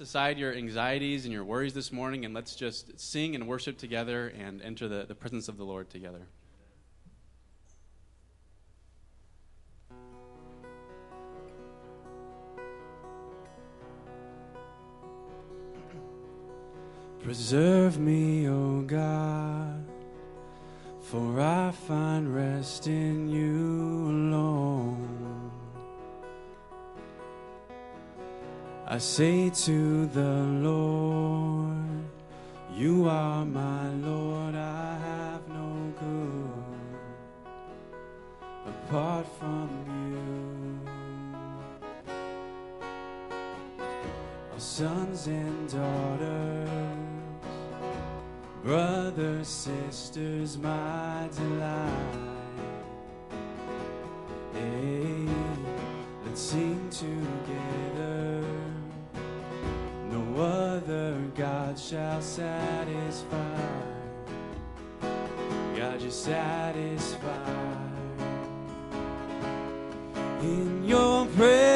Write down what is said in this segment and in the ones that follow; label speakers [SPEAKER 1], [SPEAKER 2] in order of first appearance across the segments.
[SPEAKER 1] aside your anxieties and your worries this morning and let's just sing and worship together and enter the, the presence of the Lord together. Preserve me, O God, for I find rest in you alone. I say to the Lord, You are my Lord, I have no good apart from you. Our sons and daughters, brothers, sisters, my delight. Hey, let's sing together. No other God shall satisfy. God, you satisfy. In your presence,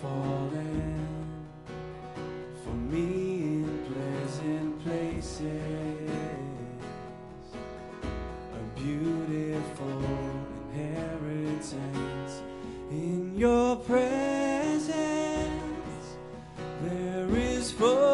[SPEAKER 1] fallen for me in pleasant places. A beautiful inheritance in your presence. There is fullness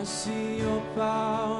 [SPEAKER 1] I see your power.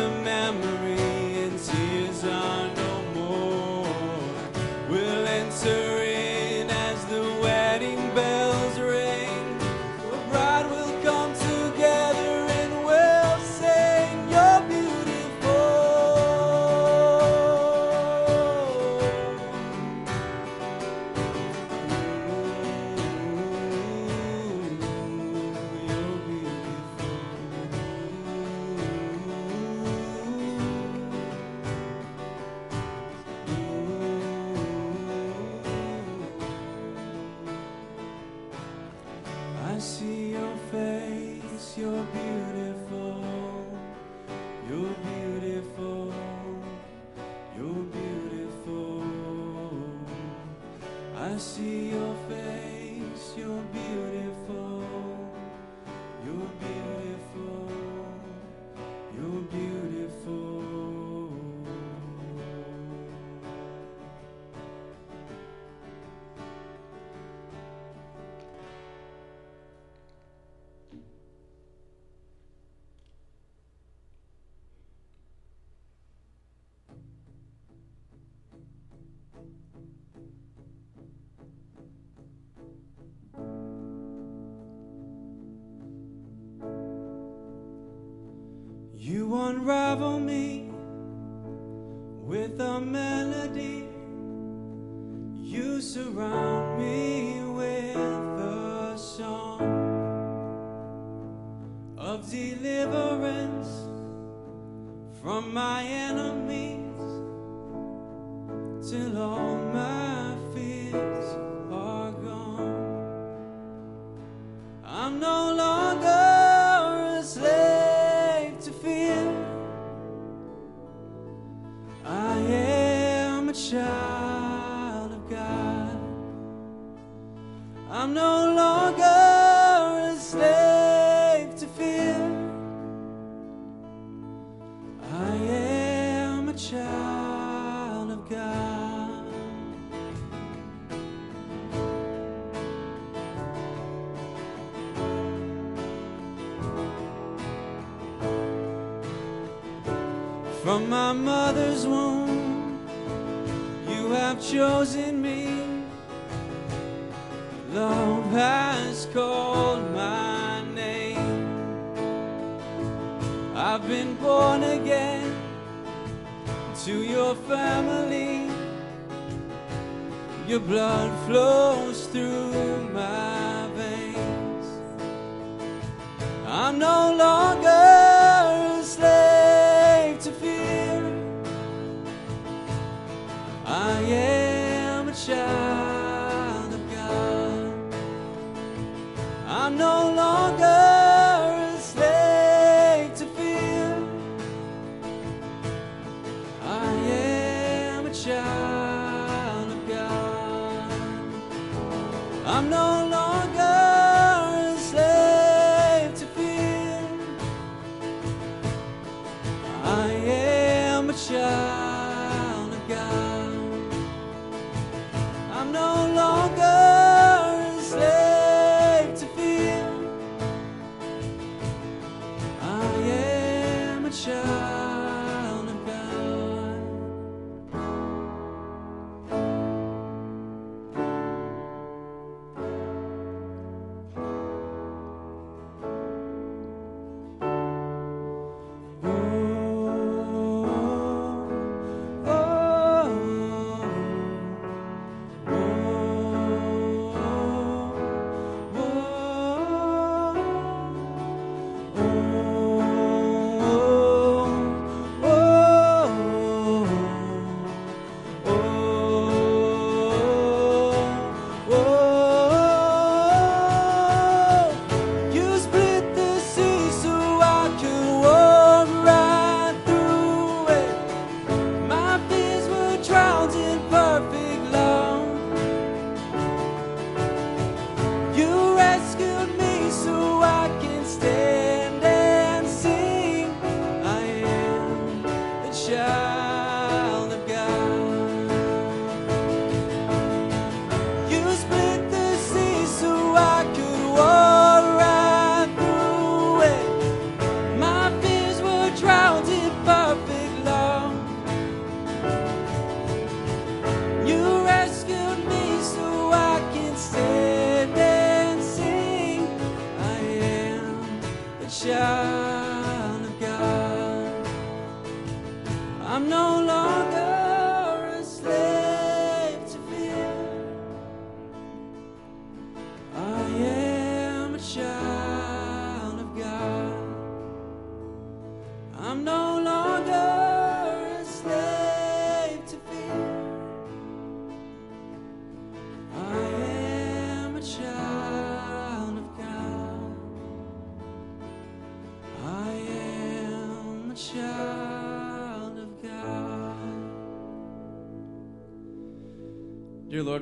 [SPEAKER 1] unravel me with a melody you surround. I'm no longer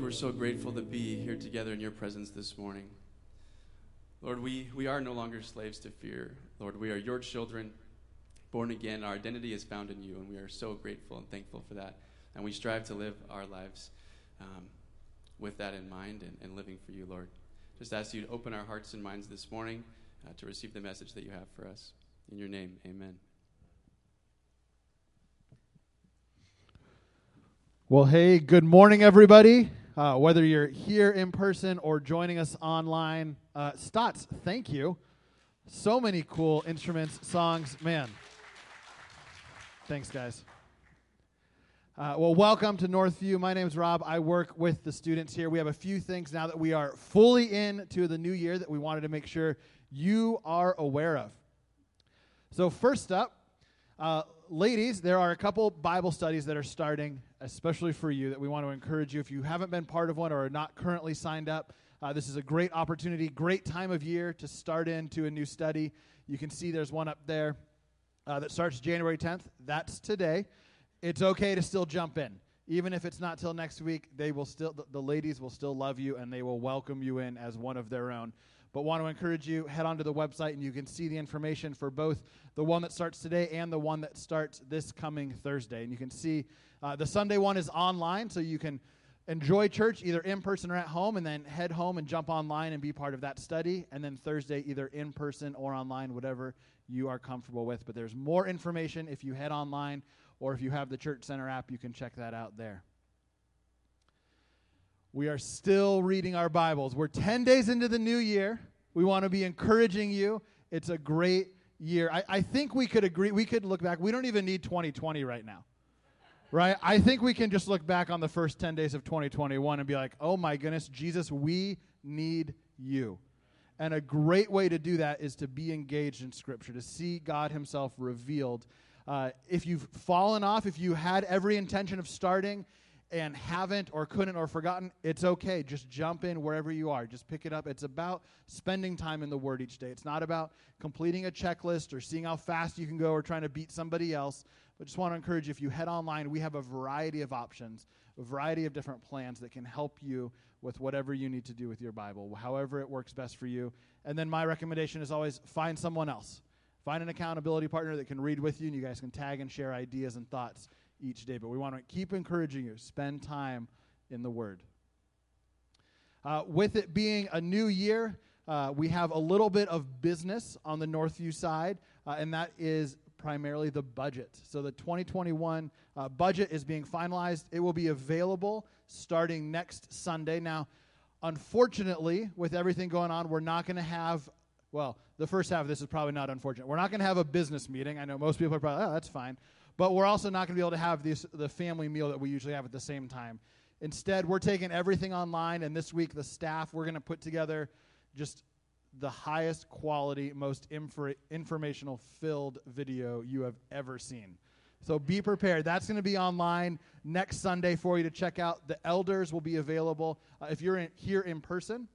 [SPEAKER 2] we're so
[SPEAKER 1] grateful to be here together in your presence this morning. Lord, we, we are no longer slaves to fear. Lord, we are your children, born again. Our identity is found in you, and we are so grateful and thankful for that. And we strive to live our lives um, with that in mind and, and living for you, Lord. Just ask you to open our hearts and minds this morning uh, to receive the message that you have for us. In your name, amen.
[SPEAKER 3] Well, hey, good morning, everybody. Uh, whether you're here in person or joining us online, uh, Stotts, thank you. So many cool instruments, songs, man. Thanks, guys. Uh, well, welcome to Northview. My name is Rob. I work with the students here. We have a few things now that we are fully into the new year that we wanted to make sure you are aware of. So, first up, uh, ladies, there are a couple Bible studies that are starting, especially for you, that we want to encourage you. If you haven't been part of one or are not currently signed up, uh, this is a great opportunity, great time of year to start into a new study. You can see there's one up there uh, that starts January 10th. That's today. It's okay to still jump in. Even if it's not till next week, they will still the, the ladies will still love you and they will welcome you in as one of their own. But want to encourage you head onto the website and you can see the information for both the one that starts today and the one that starts this coming Thursday. And you can see uh, the Sunday one is online, so you can enjoy church either in person or at home, and then head home and jump online and be part of that study. And then Thursday, either in person or online, whatever you are comfortable with. But there's more information if you head online or if you have the Church Center app, you can check that out there. We are still reading our Bibles. We're 10 days into the new year. We want to be encouraging you. It's a great year. I, I think we could agree, we could look back. We don't even need 2020 right now right? I think we can just look back on the first 10 days of 2021 and be like, oh my goodness, Jesus, we need you. And a great way to do that is to be engaged in Scripture, to see God Himself revealed. Uh, if you've fallen off, if you had every intention of starting and haven't or couldn't or forgotten, it's okay. Just jump in wherever you are. Just pick it up. It's about spending time in the Word each day. It's not about completing a checklist or seeing how fast you can go or trying to beat somebody else. But just want to encourage you if you head online, we have a variety of options, a variety of different plans that can help you with whatever you need to do with your Bible, however it works best for you. And then my recommendation is always find someone else. Find an accountability partner that can read with you, and you guys can tag and share ideas and thoughts each day. But we want to keep encouraging you. Spend time in the Word. Uh, with it being a new year, uh, we have a little bit of business on the Northview side, uh, and that is primarily the budget. So the 2021 uh, budget is being finalized. It will be available starting next Sunday. Now, unfortunately, with everything going on, we're not going to have, well, the first half of this is probably not unfortunate. We're not going to have a business meeting. I know most people are probably, oh, that's fine. But we're also not going to be able to have this, the family meal that we usually have at the same time. Instead, we're taking everything online, and this week, the staff, we're going to put together just the highest quality, most infor- informational filled video you have ever seen. So be prepared. That's going to be online next Sunday for you to check out. The elders will be available. Uh, if you're in, here in person,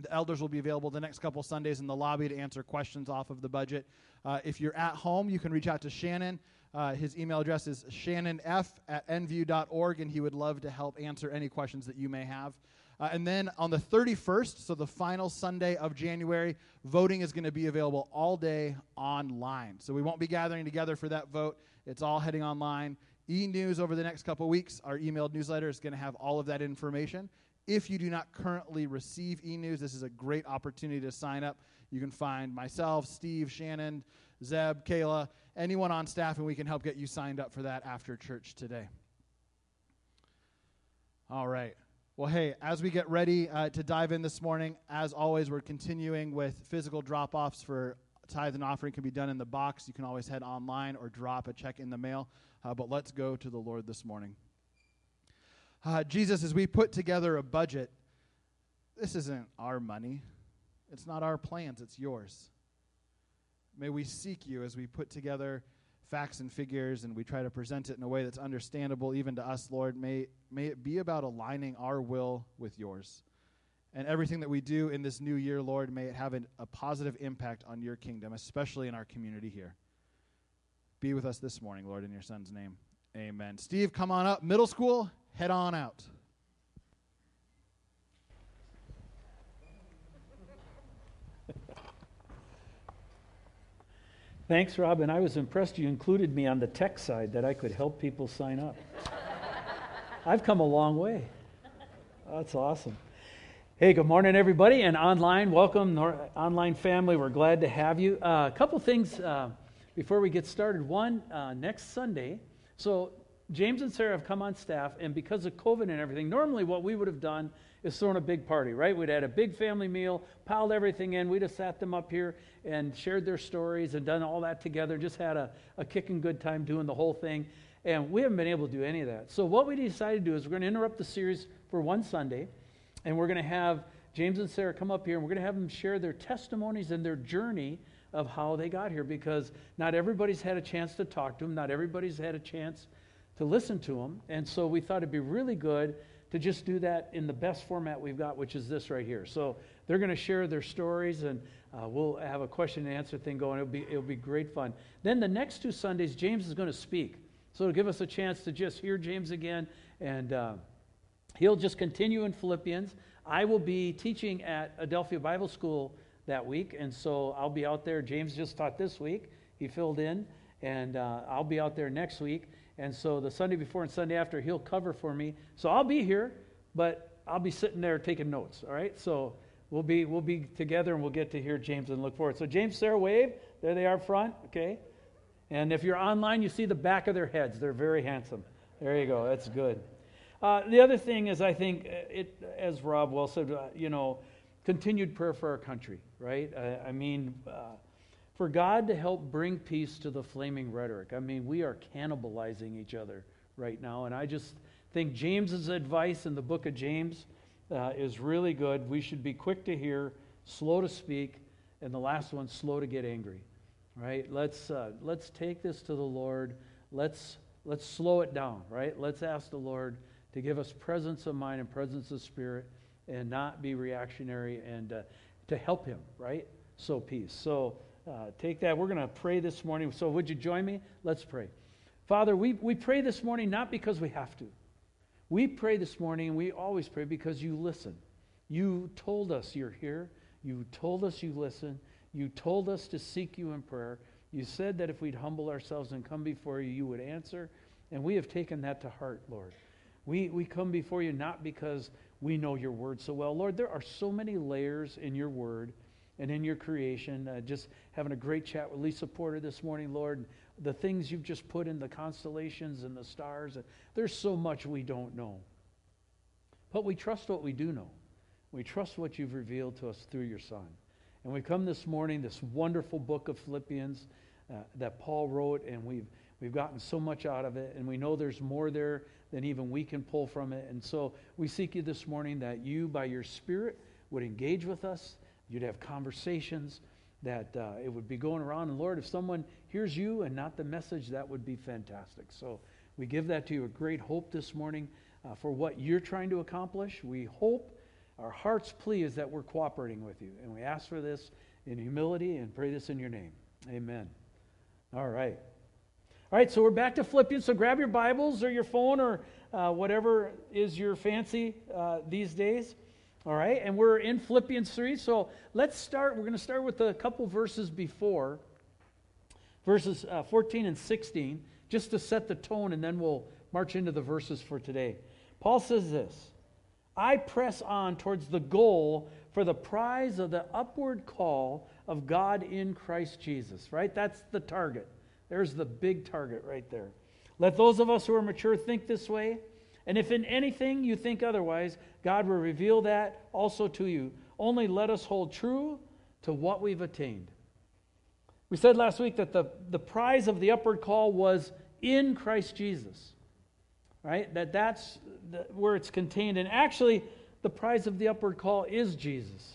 [SPEAKER 3] the elders will be available the next couple Sundays in the lobby to answer questions off of the budget. Uh, if you're at home, you can reach out to Shannon. Uh, his email address is shannonf at nview.org, and he would love to help answer any questions that you may have. Uh, and then on the 31st, so the final Sunday of January, voting is going to be available all day online. So we won't be gathering together for that vote. It's all heading online. E News over the next couple weeks, our emailed newsletter is going to have all of that information. If you do not currently receive e News, this is a great opportunity to sign up. You can find myself, Steve, Shannon, Zeb, Kayla, anyone on staff, and we can help get you signed up for that after church today. All right. Well, hey, as we get ready uh, to dive in this morning, as always, we're continuing with physical drop offs for tithe and offering can be done in the box. You can always head online or drop a check in the mail. Uh, but let's go to the Lord this morning. Uh, Jesus, as we put together a budget, this isn't our money. It's not our plans, it's yours. May we seek you as we put together facts and figures and we try to present it in a way that's understandable even to us, Lord. May, may it be about aligning our will with yours. And everything that we do in this new year, Lord, may it have an, a positive impact on your kingdom, especially in our community here. Be with us this morning, Lord, in your son's name. Amen. Steve, come on up. Middle school, head on out.
[SPEAKER 4] Thanks, Rob. And I was impressed you included me on the tech side that I could help people sign up. I've come a long way. That's awesome. Hey, good morning, everybody, and online. Welcome, online family. We're glad to have you. Uh, a couple things uh, before we get started. One, uh, next Sunday. So, James and Sarah have come on staff, and because of COVID and everything, normally what we would have done is thrown a big party, right? We'd had a big family meal, piled everything in. We'd have sat them up here and shared their stories and done all that together, just had a, a kicking good time doing the whole thing. And we haven't been able to do any of that. So, what we decided to do is we're going to interrupt the series for one Sunday, and we're going to have James and Sarah come up here, and we're going to have them share their testimonies and their journey of how they got here because not everybody's had a chance to talk to them, not everybody's had a chance to listen to them. And so, we thought it'd be really good to just do that in the best format we've got, which is this right here. So they're going to share their stories, and uh, we'll have a question and answer thing going. It'll be it'll be great fun. Then the next two Sundays, James is going to speak, so it'll give us a chance to just hear James again, and uh, he'll just continue in Philippians. I will be teaching at Adelphia Bible School that week, and so I'll be out there. James just taught this week; he filled in, and uh, I'll be out there next week. And so the Sunday before and Sunday after, he'll cover for me. So I'll be here, but I'll be sitting there taking notes, all right? So we'll be, we'll be together and we'll get to hear James and look forward. So, James, Sarah, wave. There they are front, okay? And if you're online, you see the back of their heads. They're very handsome. There you go. That's good. Uh, the other thing is, I think, uh, it, as Rob well said, uh, you know, continued prayer for our country, right? I, I mean, uh, for God to help bring peace to the flaming rhetoric. I mean, we are cannibalizing each other right now. And I just think James's advice in the book of James uh, is really good. We should be quick to hear, slow to speak, and the last one, slow to get angry. Right? Let's uh, let's take this to the Lord. Let's let's slow it down. Right? Let's ask the Lord to give us presence of mind and presence of spirit, and not be reactionary, and uh, to help Him. Right? So peace. So uh, take that. We're going to pray this morning. So would you join me? Let's pray. Father, we, we pray this morning not because we have to. We pray this morning, and we always pray because you listen. You told us you're here. You told us you listen. You told us to seek you in prayer. You said that if we'd humble ourselves and come before you, you would answer. And we have taken that to heart, Lord. We, we come before you not because we know your word so well. Lord, there are so many layers in your word and in your creation. Uh, just having a great chat with Lisa Porter this morning, Lord. The things you've just put in the constellations and the stars. There's so much we don't know. But we trust what we do know. We trust what you've revealed to us through your Son. And we come this morning, this wonderful book of Philippians uh, that Paul wrote, and we've, we've gotten so much out of it, and we know there's more there than even we can pull from it. And so we seek you this morning that you, by your Spirit, would engage with us, you'd have conversations, that uh, it would be going around. And Lord, if someone hears you and not the message, that would be fantastic. So we give that to you a great hope this morning uh, for what you're trying to accomplish. We hope our heart's plea is that we're cooperating with you. And we ask for this in humility and pray this in your name. Amen. All right. All right, so we're back to Philippians. So grab your Bibles or your phone or uh, whatever is your fancy uh, these days. All right, and we're in Philippians 3. So let's start. We're going to start with a couple verses before, verses uh, 14 and 16, just to set the tone, and then we'll march into the verses for today. Paul says this I press on towards the goal for the prize of the upward call of God in Christ Jesus, right? That's the target. There's the big target right there. Let those of us who are mature think this way. And if in anything you think otherwise, God will reveal that also to you. Only let us hold true to what we've attained. We said last week that the, the prize of the upward call was in Christ Jesus, right? That that's the, where it's contained. And actually, the prize of the upward call is Jesus.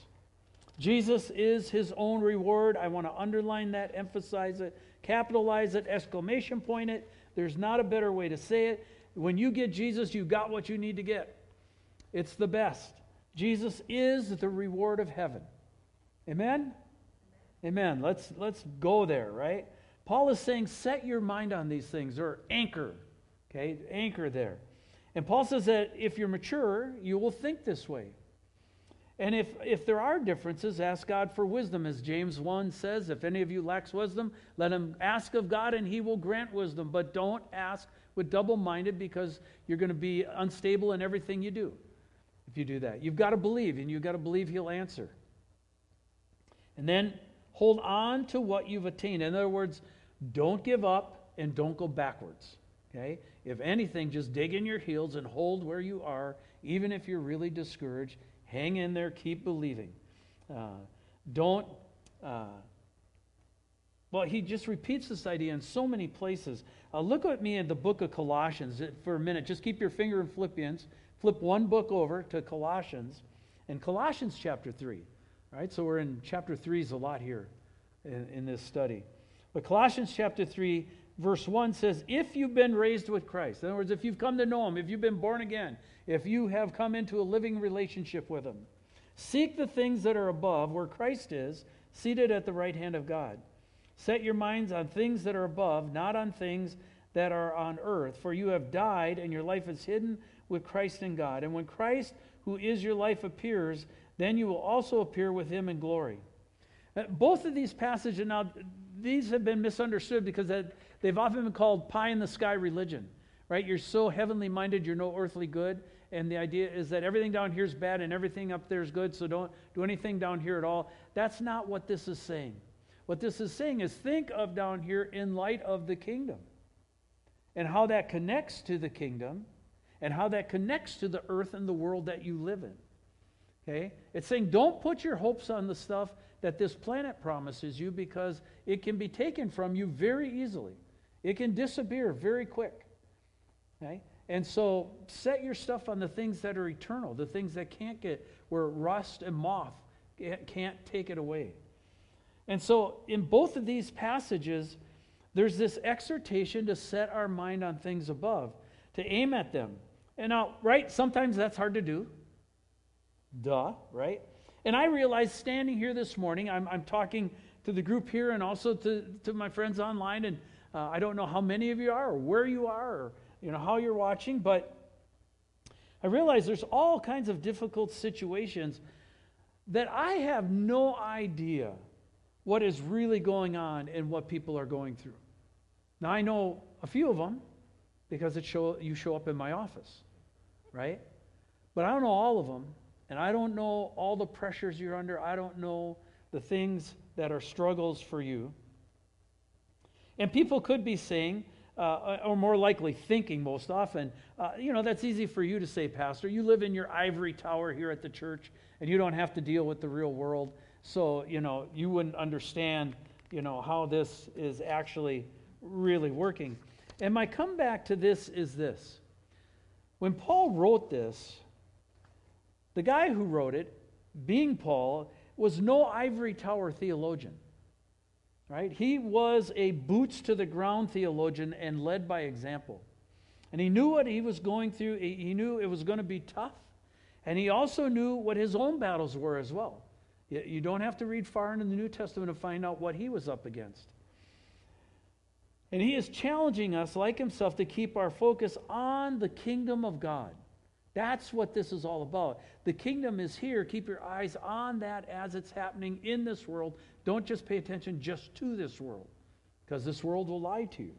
[SPEAKER 4] Jesus is his own reward. I want to underline that, emphasize it, capitalize it, exclamation point it. There's not a better way to say it. When you get Jesus, you got what you need to get. It's the best. Jesus is the reward of heaven. Amen? Amen. Let's, let's go there, right? Paul is saying, set your mind on these things, or anchor. Okay? Anchor there. And Paul says that if you're mature, you will think this way. And if, if there are differences, ask God for wisdom. As James 1 says, if any of you lacks wisdom, let him ask of God and he will grant wisdom. But don't ask with double minded because you're going to be unstable in everything you do if you do that. You've got to believe, and you've got to believe He'll answer. And then hold on to what you've attained. In other words, don't give up and don't go backwards. Okay? If anything, just dig in your heels and hold where you are, even if you're really discouraged. Hang in there, keep believing. Uh, don't. Uh, well, he just repeats this idea in so many places. Uh, look at me in the book of Colossians for a minute. Just keep your finger in Philippians. Flip one book over to Colossians, and Colossians chapter 3. Right? So we're in chapter 3 is a lot here in, in this study. But Colossians chapter 3, verse 1 says, If you've been raised with Christ, in other words, if you've come to know Him, if you've been born again, if you have come into a living relationship with Him, seek the things that are above, where Christ is, seated at the right hand of God. Set your minds on things that are above, not on things that are on earth, for you have died, and your life is hidden with Christ in God. And when Christ, who is your life, appears, then you will also appear with him in glory. Uh, both of these passages, now, these have been misunderstood because they've often been called pie in the sky religion, right? You're so heavenly minded, you're no earthly good. and the idea is that everything down here is bad and everything up there is good, so don't do anything down here at all. That's not what this is saying. What this is saying is think of down here in light of the kingdom and how that connects to the kingdom and how that connects to the earth and the world that you live in. Okay? It's saying don't put your hopes on the stuff that this planet promises you because it can be taken from you very easily. It can disappear very quick. Okay? And so set your stuff on the things that are eternal, the things that can't get, where rust and moth can't take it away. And so in both of these passages, there's this exhortation to set our mind on things above, to aim at them. And now, right, sometimes that's hard to do. Duh, right? And I realize standing here this morning, I'm, I'm talking to the group here and also to, to my friends online, and uh, I don't know how many of you are or where you are or you know how you're watching, but I realize there's all kinds of difficult situations that I have no idea what is really going on and what people are going through. Now I know a few of them because it show, you show up in my office, right? But I don't know all of them, and I don't know all the pressures you're under. I don't know the things that are struggles for you. And people could be saying, uh, or more likely thinking most often, uh, you know, that's easy for you to say, Pastor. You live in your ivory tower here at the church, and you don't have to deal with the real world. So, you know, you wouldn't understand, you know, how this is actually really working. And my comeback to this is this. When Paul wrote this, the guy who wrote it, being Paul, was no ivory tower theologian. Right? He was a boots to the ground theologian and led by example. And he knew what he was going through. He knew it was going to be tough. And he also knew what his own battles were as well. You don't have to read far into the New Testament to find out what he was up against. And he is challenging us, like himself, to keep our focus on the kingdom of God. That's what this is all about. The kingdom is here. Keep your eyes on that as it's happening in this world. Don't just pay attention just to this world, because this world will lie to you.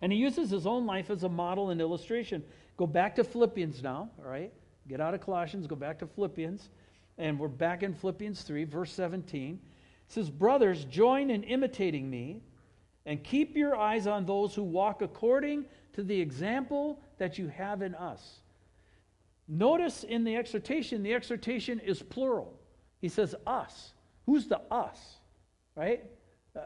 [SPEAKER 4] And he uses his own life as a model and illustration. Go back to Philippians now, all right? Get out of Colossians, go back to Philippians. And we're back in Philippians 3, verse 17. It says, Brothers, join in imitating me and keep your eyes on those who walk according to the example that you have in us. Notice in the exhortation, the exhortation is plural. He says us. Who's the us? Right? Uh,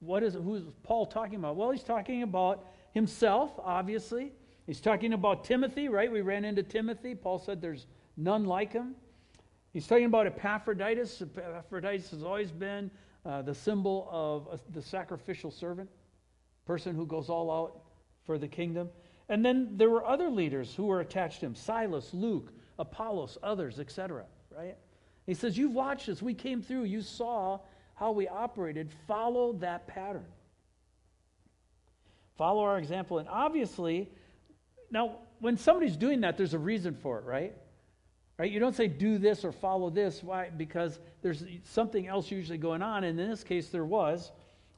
[SPEAKER 4] what is who's Paul talking about? Well, he's talking about himself, obviously. He's talking about Timothy, right? We ran into Timothy. Paul said there's none like him. He's talking about Epaphroditus. Epaphroditus has always been uh, the symbol of uh, the sacrificial servant, person who goes all out for the kingdom. And then there were other leaders who were attached to him Silas, Luke, Apollos, others, etc. Right? He says, You've watched us. We came through. You saw how we operated. Follow that pattern. Follow our example. And obviously, now, when somebody's doing that, there's a reason for it, right? Right? You don't say do this or follow this. Why? Because there's something else usually going on. And in this case, there was.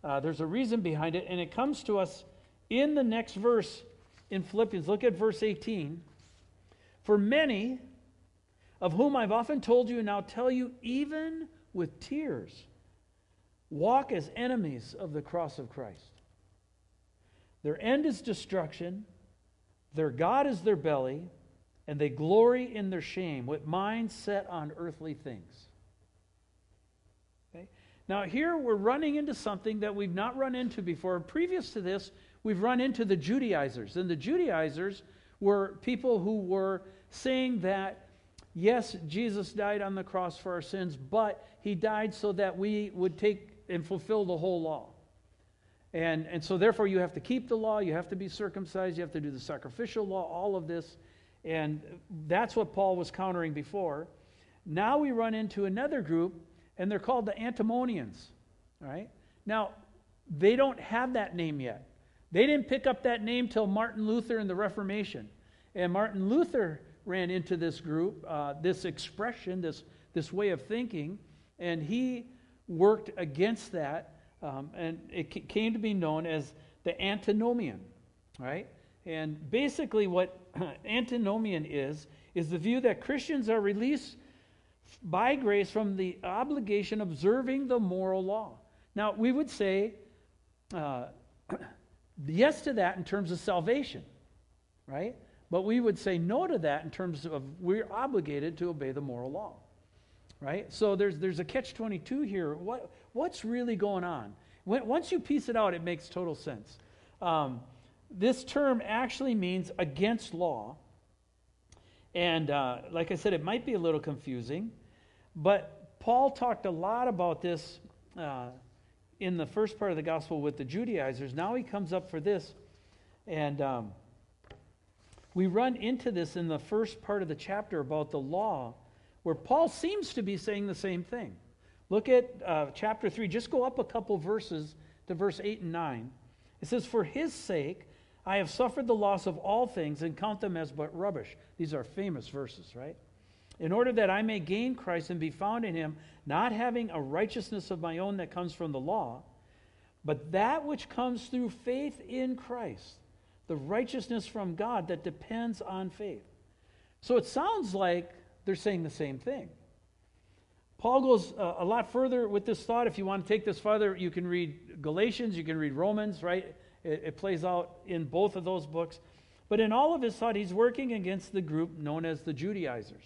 [SPEAKER 4] Uh, there's a reason behind it. And it comes to us in the next verse in Philippians. Look at verse 18. For many, of whom I've often told you and now tell you, even with tears, walk as enemies of the cross of Christ. Their end is destruction, their God is their belly and they glory in their shame with minds set on earthly things. Okay? Now, here we're running into something that we've not run into before. Previous to this, we've run into the Judaizers. And the Judaizers were people who were saying that, yes, Jesus died on the cross for our sins, but he died so that we would take and fulfill the whole law. And, and so, therefore, you have to keep the law, you have to be circumcised, you have to do the sacrificial law, all of this. And that's what Paul was countering before. Now we run into another group, and they're called the Antinomians. All right? Now, they don't have that name yet. They didn't pick up that name till Martin Luther and the Reformation. And Martin Luther ran into this group, uh, this expression, this, this way of thinking, and he worked against that. Um, and it came to be known as the antinomian, right? And basically, what antinomian is, is the view that Christians are released by grace from the obligation observing the moral law. Now, we would say uh, yes to that in terms of salvation, right? But we would say no to that in terms of we're obligated to obey the moral law, right? So there's, there's a catch 22 here. What, what's really going on? When, once you piece it out, it makes total sense. Um, this term actually means against law. And uh, like I said, it might be a little confusing, but Paul talked a lot about this uh, in the first part of the gospel with the Judaizers. Now he comes up for this. And um, we run into this in the first part of the chapter about the law, where Paul seems to be saying the same thing. Look at uh, chapter 3. Just go up a couple verses to verse 8 and 9. It says, For his sake, I have suffered the loss of all things and count them as but rubbish. These are famous verses, right? In order that I may gain Christ and be found in him, not having a righteousness of my own that comes from the law, but that which comes through faith in Christ, the righteousness from God that depends on faith. So it sounds like they're saying the same thing. Paul goes uh, a lot further with this thought. If you want to take this further, you can read Galatians, you can read Romans, right? It, it plays out in both of those books. But in all of his thought, he's working against the group known as the Judaizers.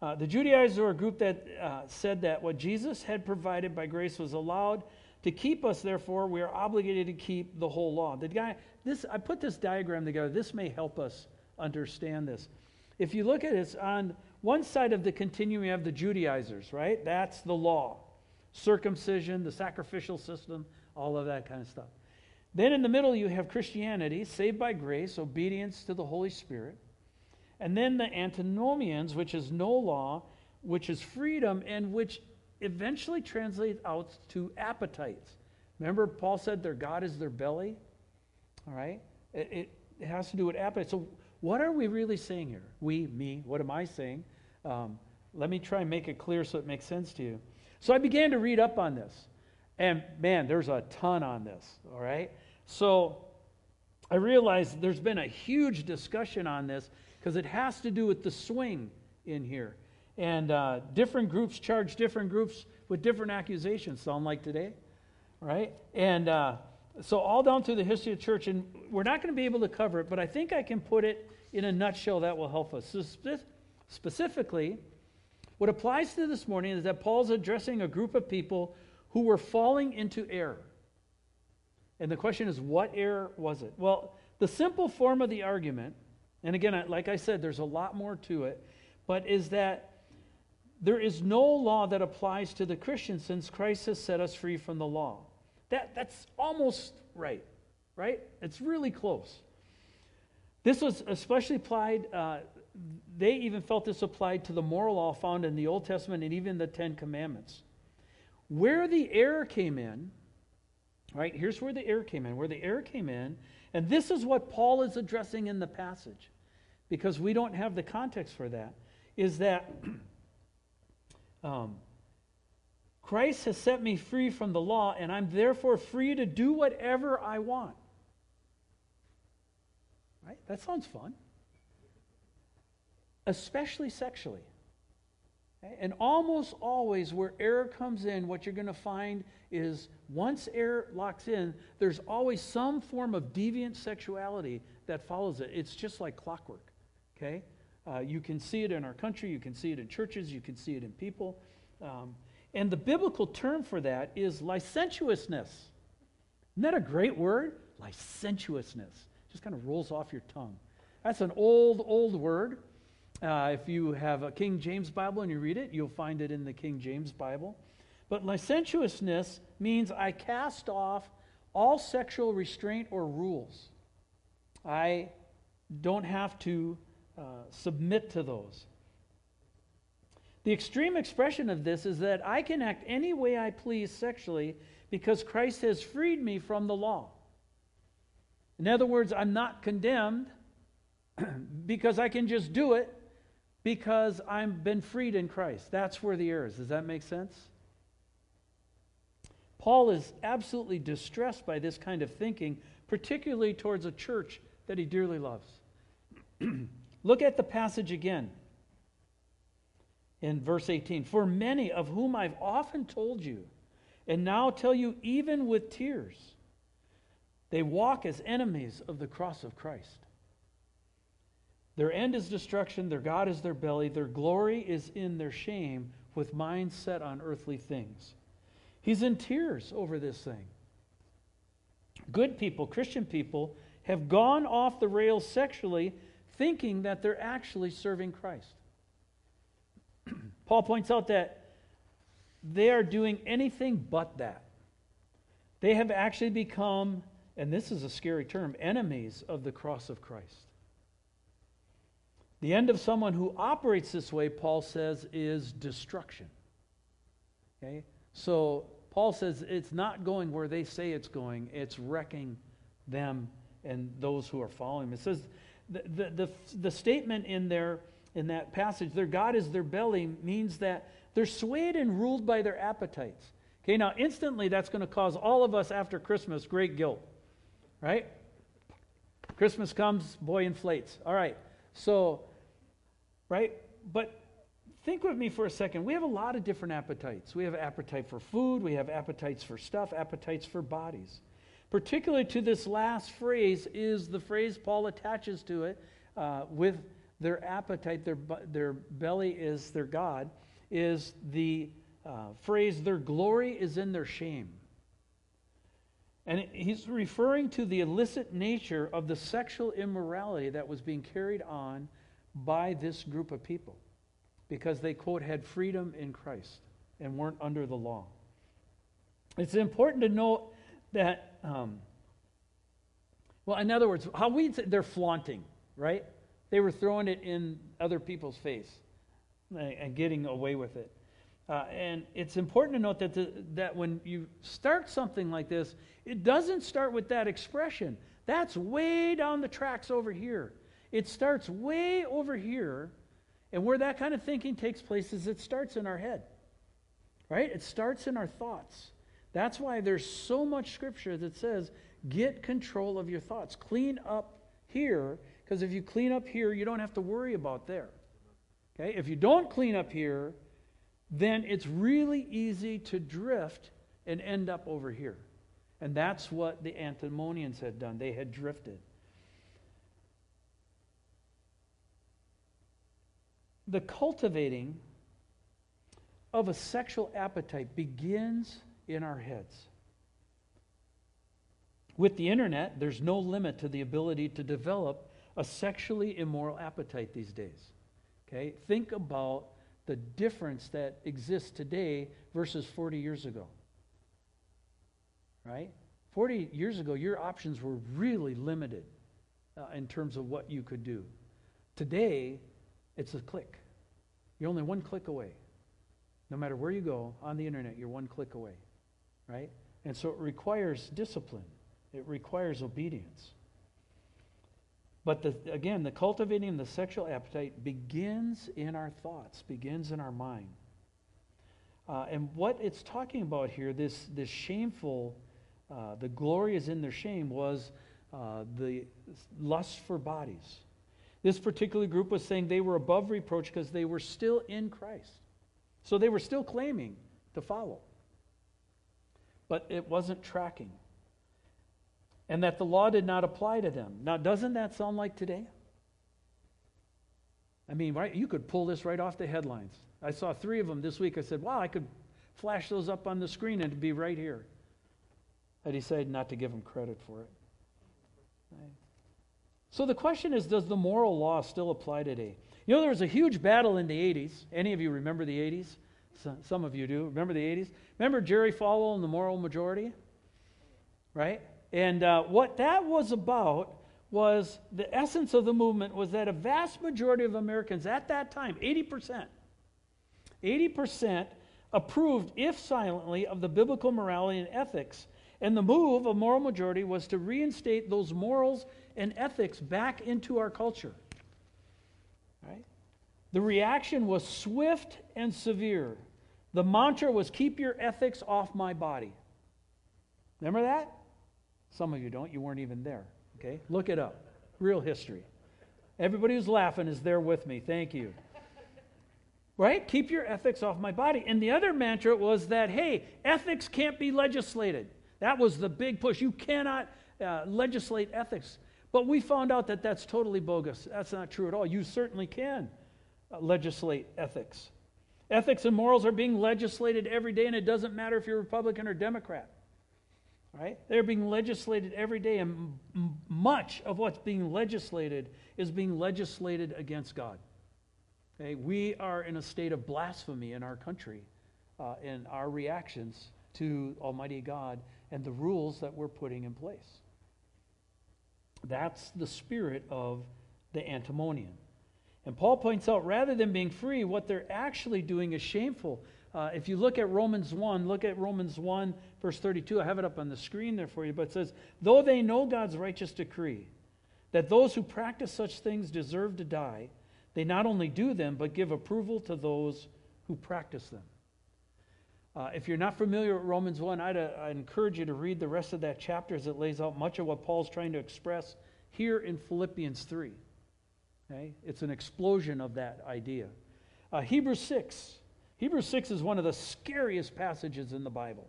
[SPEAKER 4] Uh, the Judaizers are a group that uh, said that what Jesus had provided by grace was allowed to keep us, therefore, we are obligated to keep the whole law. The guy, this, I put this diagram together. This may help us understand this. If you look at it, on one side of the continuum, you have the Judaizers, right? That's the law circumcision, the sacrificial system, all of that kind of stuff. Then in the middle, you have Christianity, saved by grace, obedience to the Holy Spirit. And then the antinomians, which is no law, which is freedom, and which eventually translates out to appetites. Remember, Paul said their God is their belly? All right? It, it has to do with appetite. So, what are we really saying here? We, me, what am I saying? Um, let me try and make it clear so it makes sense to you. So, I began to read up on this. And man, there's a ton on this, all right? So, I realize there's been a huge discussion on this because it has to do with the swing in here. And uh, different groups charge different groups with different accusations, sound like today, right? And uh, so, all down through the history of church, and we're not going to be able to cover it, but I think I can put it in a nutshell that will help us. So spe- specifically, what applies to this morning is that Paul's addressing a group of people who were falling into error. And the question is, what error was it? Well, the simple form of the argument and again, like I said, there's a lot more to it, but is that there is no law that applies to the Christian since Christ has set us free from the law. That, that's almost right, right? It's really close. This was especially applied, uh, they even felt this applied to the moral law found in the Old Testament and even the Ten Commandments. Where the error came in, right, here's where the error came in. Where the error came in, and this is what Paul is addressing in the passage because we don't have the context for that, is that um, Christ has set me free from the law, and I'm therefore free to do whatever I want. Right? That sounds fun. Especially sexually. And almost always, where error comes in, what you're going to find is once error locks in, there's always some form of deviant sexuality that follows it. It's just like clockwork. Okay? Uh, you can see it in our country, you can see it in churches, you can see it in people. Um, and the biblical term for that is licentiousness. Isn't that a great word? Licentiousness. Just kind of rolls off your tongue. That's an old, old word. Uh, if you have a King James Bible and you read it, you'll find it in the King James Bible. But licentiousness means I cast off all sexual restraint or rules. I don't have to uh, submit to those. The extreme expression of this is that I can act any way I please sexually because Christ has freed me from the law. In other words, I'm not condemned because I can just do it because I've been freed in Christ. That's where the error is. Does that make sense? Paul is absolutely distressed by this kind of thinking, particularly towards a church that he dearly loves. Look at the passage again in verse 18. For many of whom I've often told you, and now tell you even with tears, they walk as enemies of the cross of Christ. Their end is destruction, their God is their belly, their glory is in their shame, with minds set on earthly things. He's in tears over this thing. Good people, Christian people, have gone off the rails sexually, thinking that they're actually serving Christ. Paul points out that they are doing anything but that. They have actually become, and this is a scary term, enemies of the cross of Christ. The end of someone who operates this way, Paul says, is destruction. Okay? So Paul says it's not going where they say it's going, it's wrecking them and those who are following him. It says the, the, the, the statement in there in that passage, their God is their belly, means that they're swayed and ruled by their appetites. Okay, now instantly that's going to cause all of us after Christmas great guilt, right? Christmas comes, boy inflates. All right, so, right? But think with me for a second. We have a lot of different appetites. We have appetite for food, we have appetites for stuff, appetites for bodies. Particularly to this last phrase is the phrase Paul attaches to it uh, with their appetite, their, their belly is their God, is the uh, phrase, their glory is in their shame. And he's referring to the illicit nature of the sexual immorality that was being carried on by this group of people because they, quote, had freedom in Christ and weren't under the law. It's important to note that, um, well, in other words, how we they're flaunting, right? They were throwing it in other people's face and getting away with it. Uh, and it's important to note that, the, that when you start something like this, it doesn't start with that expression. That's way down the tracks over here. It starts way over here. And where that kind of thinking takes place is it starts in our head, right? It starts in our thoughts. That's why there's so much scripture that says, get control of your thoughts. Clean up here because if you clean up here, you don't have to worry about there. Okay? If you don't clean up here, then it's really easy to drift and end up over here. And that's what the Antinomians had done. They had drifted. The cultivating of a sexual appetite begins in our heads. With the internet, there's no limit to the ability to develop a sexually immoral appetite these days. Okay? Think about the difference that exists today versus 40 years ago. Right? 40 years ago, your options were really limited uh, in terms of what you could do. Today, it's a click. You're only one click away. No matter where you go on the internet, you're one click away. Right? And so it requires discipline, it requires obedience. But the, again, the cultivating the sexual appetite begins in our thoughts, begins in our mind. Uh, and what it's talking about here, this, this shameful, uh, the glory is in their shame, was uh, the lust for bodies. This particular group was saying they were above reproach because they were still in Christ. So they were still claiming to follow. But it wasn't tracking and that the law did not apply to them. Now, doesn't that sound like today? I mean, right, you could pull this right off the headlines. I saw three of them this week. I said, wow, I could flash those up on the screen and it'd be right here. I decided not to give them credit for it. So the question is does the moral law still apply today? You know, there was a huge battle in the 80s. Any of you remember the 80s? Some of you do. Remember the 80s? Remember Jerry Falwell and the moral majority? Right? And uh, what that was about was the essence of the movement was that a vast majority of Americans at that time, 80%, 80% approved, if silently, of the biblical morality and ethics. And the move of moral majority was to reinstate those morals and ethics back into our culture. Right? The reaction was swift and severe. The mantra was keep your ethics off my body. Remember that? Some of you don't. You weren't even there. Okay? Look it up. Real history. Everybody who's laughing is there with me. Thank you. Right? Keep your ethics off my body. And the other mantra was that, hey, ethics can't be legislated. That was the big push. You cannot uh, legislate ethics. But we found out that that's totally bogus. That's not true at all. You certainly can uh, legislate ethics. Ethics and morals are being legislated every day, and it doesn't matter if you're Republican or Democrat. Right? They're being legislated every day, and m- much of what's being legislated is being legislated against God. Okay? We are in a state of blasphemy in our country uh, in our reactions to Almighty God and the rules that we're putting in place. That's the spirit of the antinomian. And Paul points out rather than being free, what they're actually doing is shameful. Uh, if you look at Romans 1, look at Romans 1, verse 32. I have it up on the screen there for you, but it says, Though they know God's righteous decree, that those who practice such things deserve to die, they not only do them, but give approval to those who practice them. Uh, if you're not familiar with Romans 1, I'd, uh, I'd encourage you to read the rest of that chapter as it lays out much of what Paul's trying to express here in Philippians 3. Okay? It's an explosion of that idea. Uh, Hebrews 6. Hebrews 6 is one of the scariest passages in the Bible.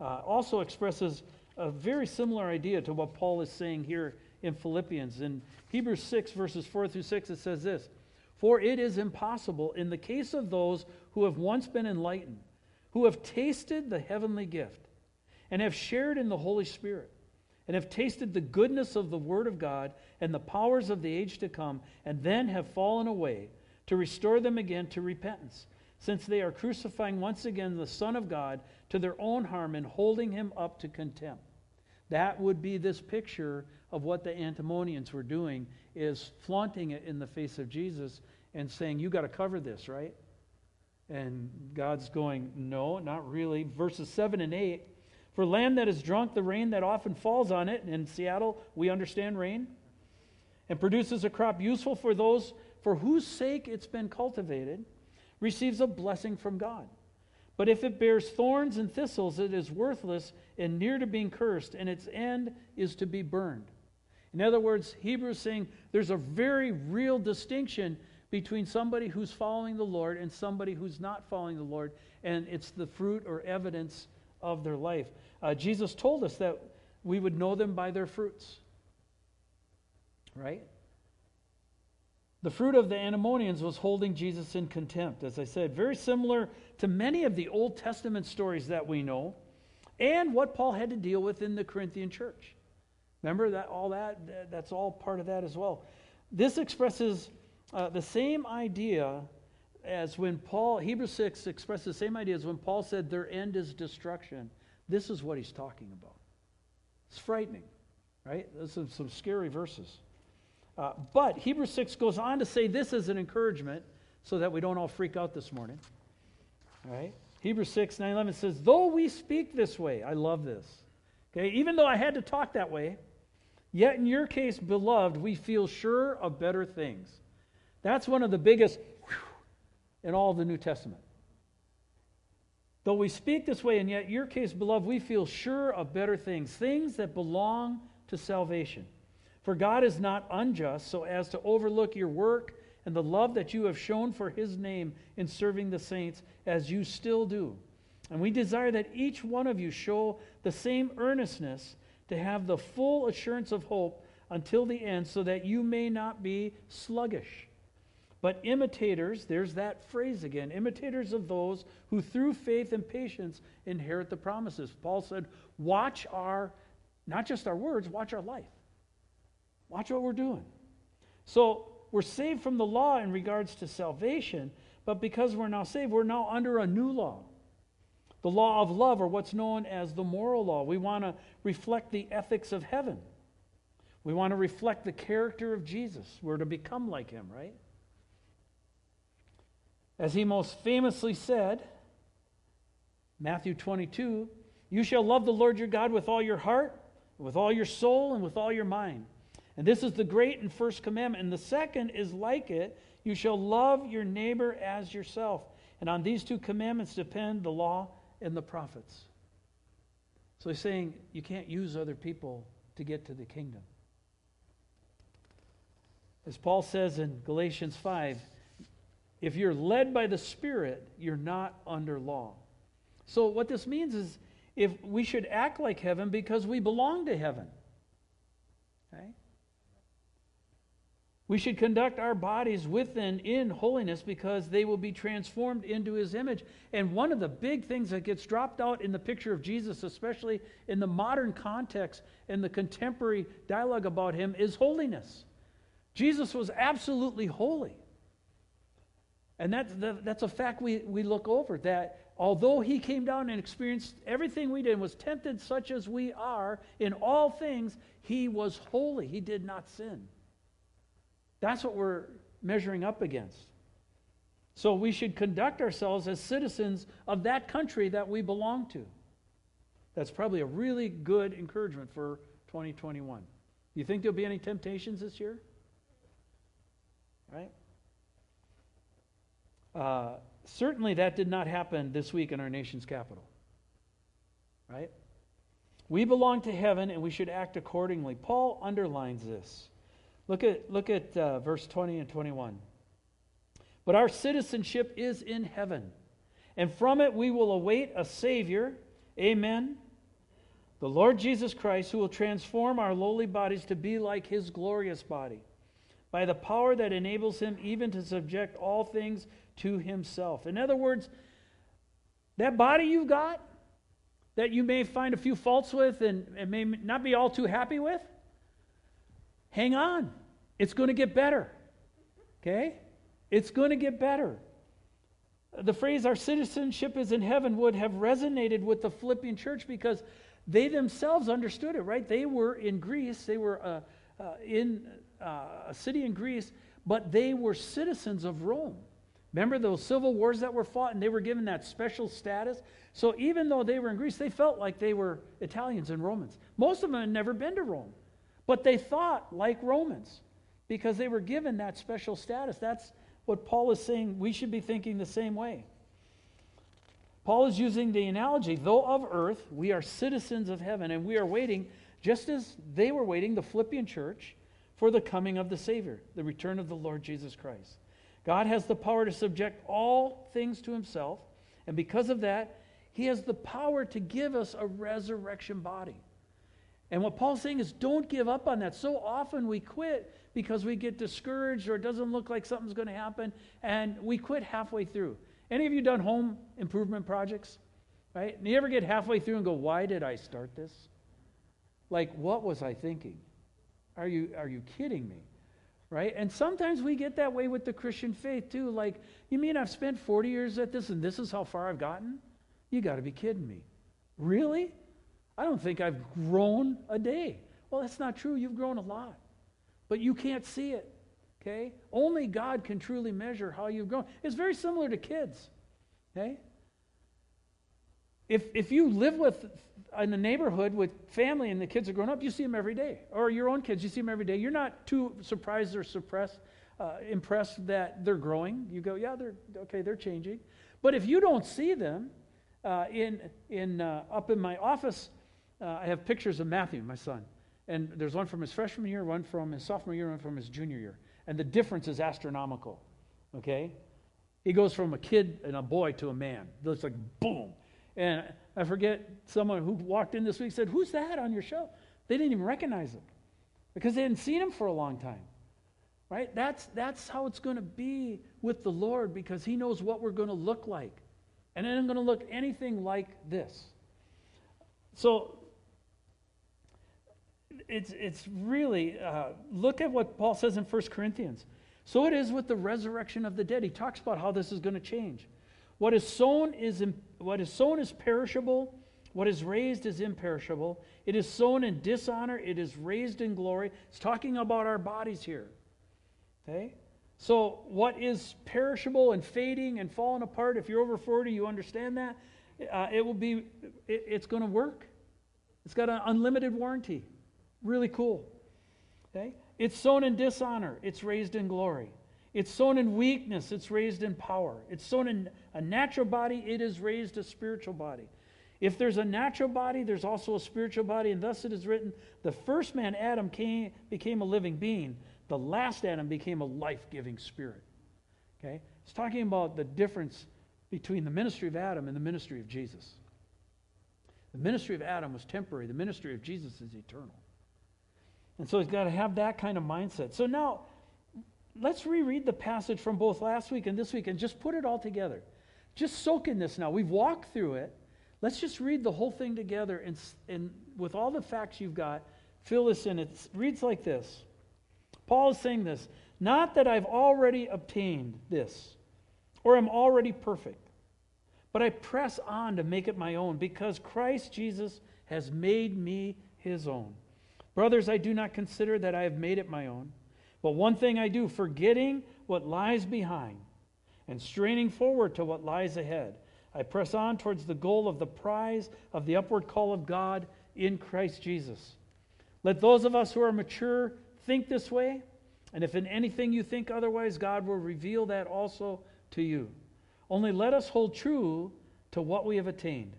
[SPEAKER 4] Uh, also expresses a very similar idea to what Paul is saying here in Philippians. In Hebrews 6, verses 4 through 6, it says this For it is impossible in the case of those who have once been enlightened who have tasted the heavenly gift and have shared in the Holy Spirit and have tasted the goodness of the Word of God and the powers of the age to come, and then have fallen away, to restore them again to repentance, since they are crucifying once again the Son of God to their own harm and holding him up to contempt. That would be this picture of what the Antinomians were doing, is flaunting it in the face of Jesus and saying, You got to cover this, right? And God's going, No, not really. Verses 7 and 8 For land that is drunk, the rain that often falls on it, in Seattle, we understand rain, and produces a crop useful for those for whose sake it's been cultivated, receives a blessing from God. But if it bears thorns and thistles, it is worthless and near to being cursed, and its end is to be burned. In other words, Hebrews saying there's a very real distinction between somebody who's following the Lord and somebody who's not following the Lord, and it's the fruit or evidence of their life. Uh, Jesus told us that we would know them by their fruits. Right? The fruit of the Antinomians was holding Jesus in contempt, as I said, very similar to many of the Old Testament stories that we know, and what Paul had to deal with in the Corinthian church. Remember that all that that's all part of that as well. This expresses uh, the same idea as when Paul, Hebrews 6 expresses the same idea as when Paul said their end is destruction. This is what he's talking about. It's frightening, right? This is some scary verses. Uh, but Hebrews 6 goes on to say this as an encouragement so that we don't all freak out this morning. All right? Hebrews 6, 9, 11 says, Though we speak this way, I love this. Okay, even though I had to talk that way, yet in your case, beloved, we feel sure of better things. That's one of the biggest in all the New Testament. Though we speak this way, and yet your case, beloved, we feel sure of better things, things that belong to salvation. For God is not unjust so as to overlook your work and the love that you have shown for his name in serving the saints, as you still do. And we desire that each one of you show the same earnestness to have the full assurance of hope until the end, so that you may not be sluggish but imitators, there's that phrase again imitators of those who through faith and patience inherit the promises. Paul said, watch our, not just our words, watch our life. Watch what we're doing. So we're saved from the law in regards to salvation, but because we're now saved, we're now under a new law. The law of love, or what's known as the moral law. We want to reflect the ethics of heaven. We want to reflect the character of Jesus. We're to become like him, right? As he most famously said, Matthew 22, you shall love the Lord your God with all your heart, with all your soul, and with all your mind. And this is the great and first commandment. And the second is like it you shall love your neighbor as yourself. And on these two commandments depend the law and the prophets. So he's saying you can't use other people to get to the kingdom. As Paul says in Galatians 5, if you're led by the Spirit, you're not under law. So, what this means is if we should act like heaven because we belong to heaven. Okay? We should conduct our bodies with and in holiness because they will be transformed into his image. And one of the big things that gets dropped out in the picture of Jesus, especially in the modern context and the contemporary dialogue about him, is holiness. Jesus was absolutely holy. And that's, that's a fact we, we look over that although he came down and experienced everything we did and was tempted such as we are in all things, he was holy. He did not sin. That's what we're measuring up against. So we should conduct ourselves as citizens of that country that we belong to. That's probably a really good encouragement for 2021. You think there'll be any temptations this year? Right? Uh, certainly that did not happen this week in our nation's capital. Right? We belong to heaven and we should act accordingly. Paul underlines this. Look at, look at uh, verse 20 and 21. But our citizenship is in heaven, and from it we will await a Savior. Amen. The Lord Jesus Christ, who will transform our lowly bodies to be like his glorious body, by the power that enables him even to subject all things to himself. In other words, that body you've got, that you may find a few faults with and, and may not be all too happy with, hang on. It's going to get better. Okay? It's going to get better. The phrase, our citizenship is in heaven, would have resonated with the Philippian church because they themselves understood it, right? They were in Greece, they were uh, uh, in uh, a city in Greece, but they were citizens of Rome. Remember those civil wars that were fought and they were given that special status? So even though they were in Greece, they felt like they were Italians and Romans. Most of them had never been to Rome. But they thought like Romans because they were given that special status. That's what Paul is saying. We should be thinking the same way. Paul is using the analogy though of earth, we are citizens of heaven, and we are waiting, just as they were waiting, the Philippian church, for the coming of the Savior, the return of the Lord Jesus Christ. God has the power to subject all things to himself, and because of that, he has the power to give us a resurrection body. And what Paul's saying is don't give up on that. So often we quit because we get discouraged or it doesn't look like something's going to happen and we quit halfway through. Any of you done home improvement projects? Right? And you ever get halfway through and go, "Why did I start this?" Like, what was I thinking? Are you are you kidding me? Right? And sometimes we get that way with the Christian faith too. Like, you mean I've spent 40 years at this and this is how far I've gotten? You got to be kidding me. Really? I don't think I've grown a day. Well, that's not true. You've grown a lot. But you can't see it. Okay? Only God can truly measure how you've grown. It's very similar to kids. Okay? If, if you live with in a neighborhood with family and the kids are growing up, you see them every day. Or your own kids, you see them every day. You're not too surprised or suppressed, uh, impressed that they're growing. You go, yeah, they're okay, they're changing. But if you don't see them, uh, in, in, uh, up in my office, uh, I have pictures of Matthew, my son. And there's one from his freshman year, one from his sophomore year, one from his junior year. And the difference is astronomical. Okay? He goes from a kid and a boy to a man. It's like boom. And I forget someone who walked in this week said, Who's that on your show? They didn't even recognize him because they hadn't seen him for a long time. Right? That's, that's how it's going to be with the Lord because he knows what we're going to look like. And it ain't going to look anything like this. So it's, it's really, uh, look at what Paul says in 1 Corinthians. So it is with the resurrection of the dead. He talks about how this is going to change. What is sown is, what is sown is perishable. What is raised is imperishable. It is sown in dishonor. It is raised in glory. It's talking about our bodies here. Okay? So, what is perishable and fading and falling apart, if you're over 40, you understand that. Uh, it will be, it, it's going to work. It's got an unlimited warranty. Really cool. Okay? It's sown in dishonor, it's raised in glory. It's sown in weakness, it's raised in power. It's sown in a natural body, it is raised a spiritual body. If there's a natural body, there's also a spiritual body, and thus it is written the first man, Adam, came, became a living being. The last Adam became a life giving spirit. Okay? It's talking about the difference between the ministry of Adam and the ministry of Jesus. The ministry of Adam was temporary, the ministry of Jesus is eternal. And so he's got to have that kind of mindset. So now, let's reread the passage from both last week and this week and just put it all together. Just soak in this now. We've walked through it. Let's just read the whole thing together and, and with all the facts you've got, fill this in. It reads like this Paul is saying this Not that I've already obtained this or am already perfect, but I press on to make it my own because Christ Jesus has made me his own. Brothers, I do not consider that I have made it my own, but one thing I do, forgetting what lies behind and straining forward to what lies ahead. I press on towards the goal of the prize of the upward call of God in Christ Jesus. Let those of us who are mature think this way, and if in anything you think otherwise, God will reveal that also to you. Only let us hold true to what we have attained.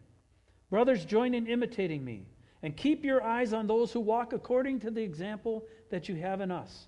[SPEAKER 4] Brothers, join in imitating me, and keep your eyes on those who walk according to the example that you have in us.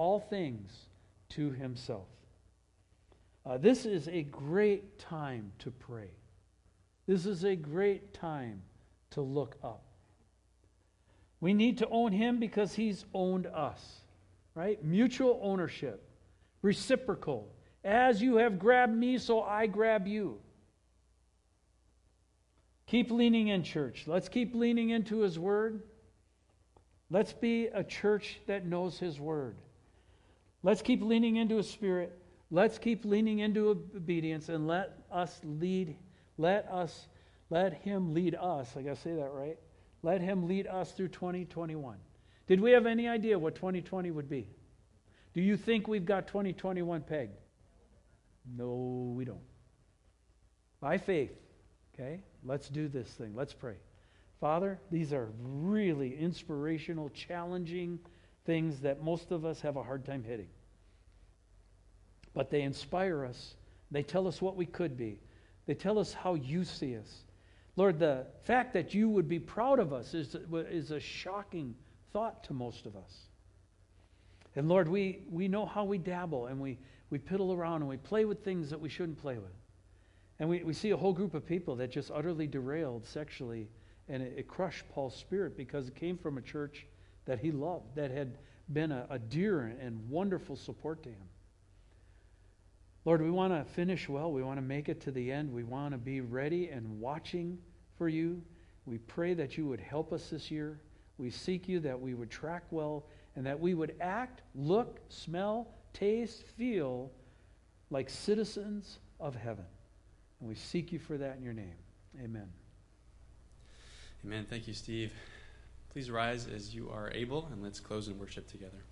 [SPEAKER 4] all things to himself. Uh, this is a great time to pray. This is a great time to look up. We need to own him because he's owned us, right? Mutual ownership, reciprocal. As you have grabbed me, so I grab you. Keep leaning in, church. Let's keep leaning into his word. Let's be a church that knows his word. Let's keep leaning into his spirit. Let's keep leaning into obedience and let us lead, let us, let him lead us. I got to say that right. Let him lead us through 2021. Did we have any idea what 2020 would be? Do you think we've got 2021 pegged? No, we don't. By faith, okay? Let's do this thing. Let's pray. Father, these are really inspirational, challenging things that most of us have a hard time hitting but they inspire us. They tell us what we could be. They tell us how you see us. Lord, the fact that you would be proud of us is, is a shocking thought to most of us. And Lord, we, we know how we dabble and we, we piddle around and we play with things that we shouldn't play with. And we, we see a whole group of people that just utterly derailed sexually, and it, it crushed Paul's spirit because it came from a church that he loved, that had been a, a dear and wonderful support to him. Lord, we want to finish well. We want to make it to the end. We want to be ready and watching for you. We pray that you would help us this year. We seek you that we would track well and that we would act, look, smell, taste, feel like citizens of heaven. And we seek you for that in your name. Amen.
[SPEAKER 5] Amen. Thank you, Steve. Please rise as you are able and let's close in worship together.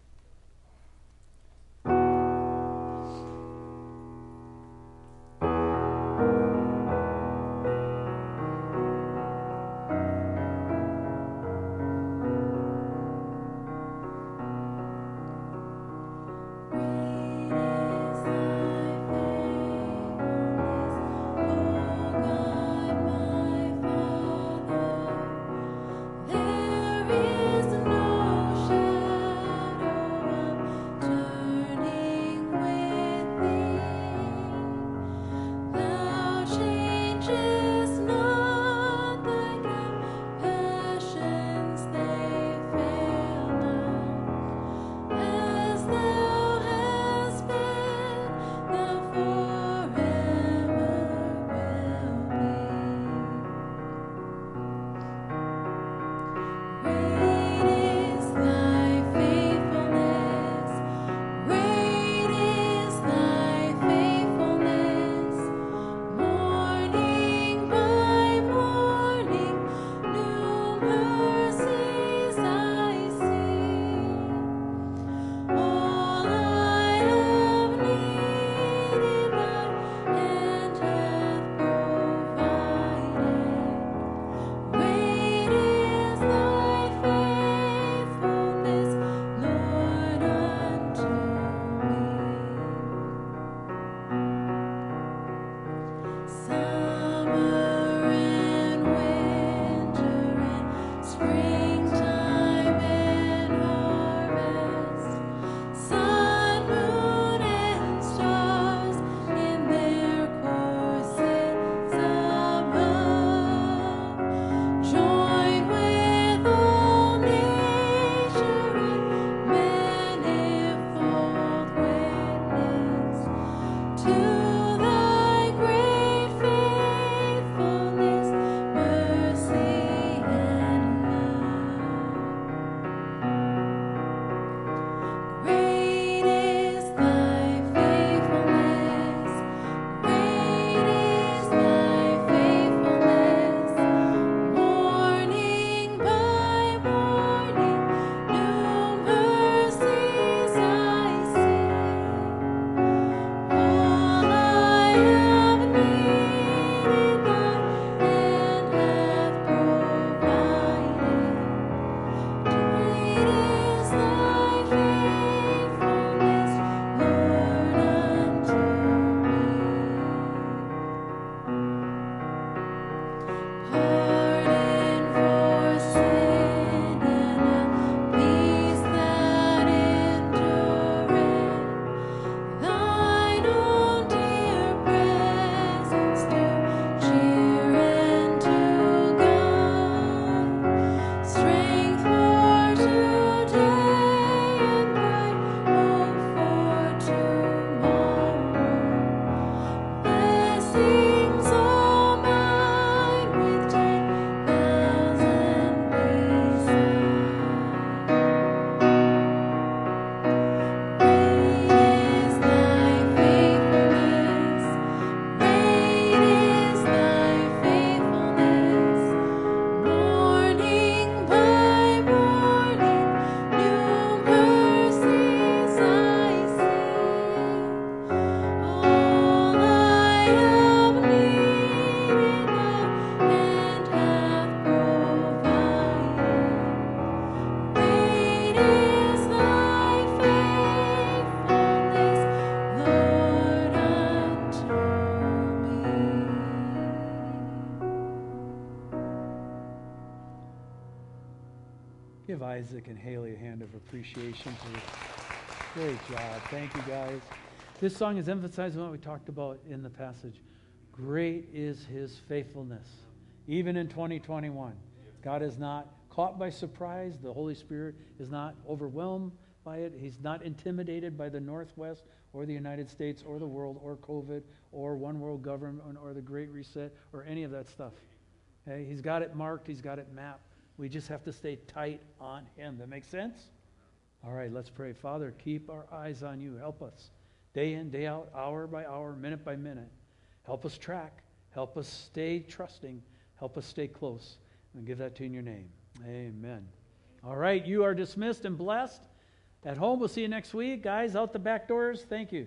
[SPEAKER 4] Isaac and Haley a hand of appreciation. For Great job. Thank you, guys. This song is emphasizing what we talked about in the passage. Great is his faithfulness, even in 2021. God is not caught by surprise. The Holy Spirit is not overwhelmed by it. He's not intimidated by the Northwest or the United States or the world or COVID or one world government or the Great Reset or any of that stuff. He's got it marked, he's got it mapped. We just have to stay tight on him. That makes sense? All right, let's pray. Father, keep our eyes on you. Help us day in, day out, hour by hour, minute by minute. Help us track. Help us stay trusting. Help us stay close. And give that to in your name. Amen. All right, you are dismissed and blessed. At home, we'll see you next week. Guys, out the back doors, thank you.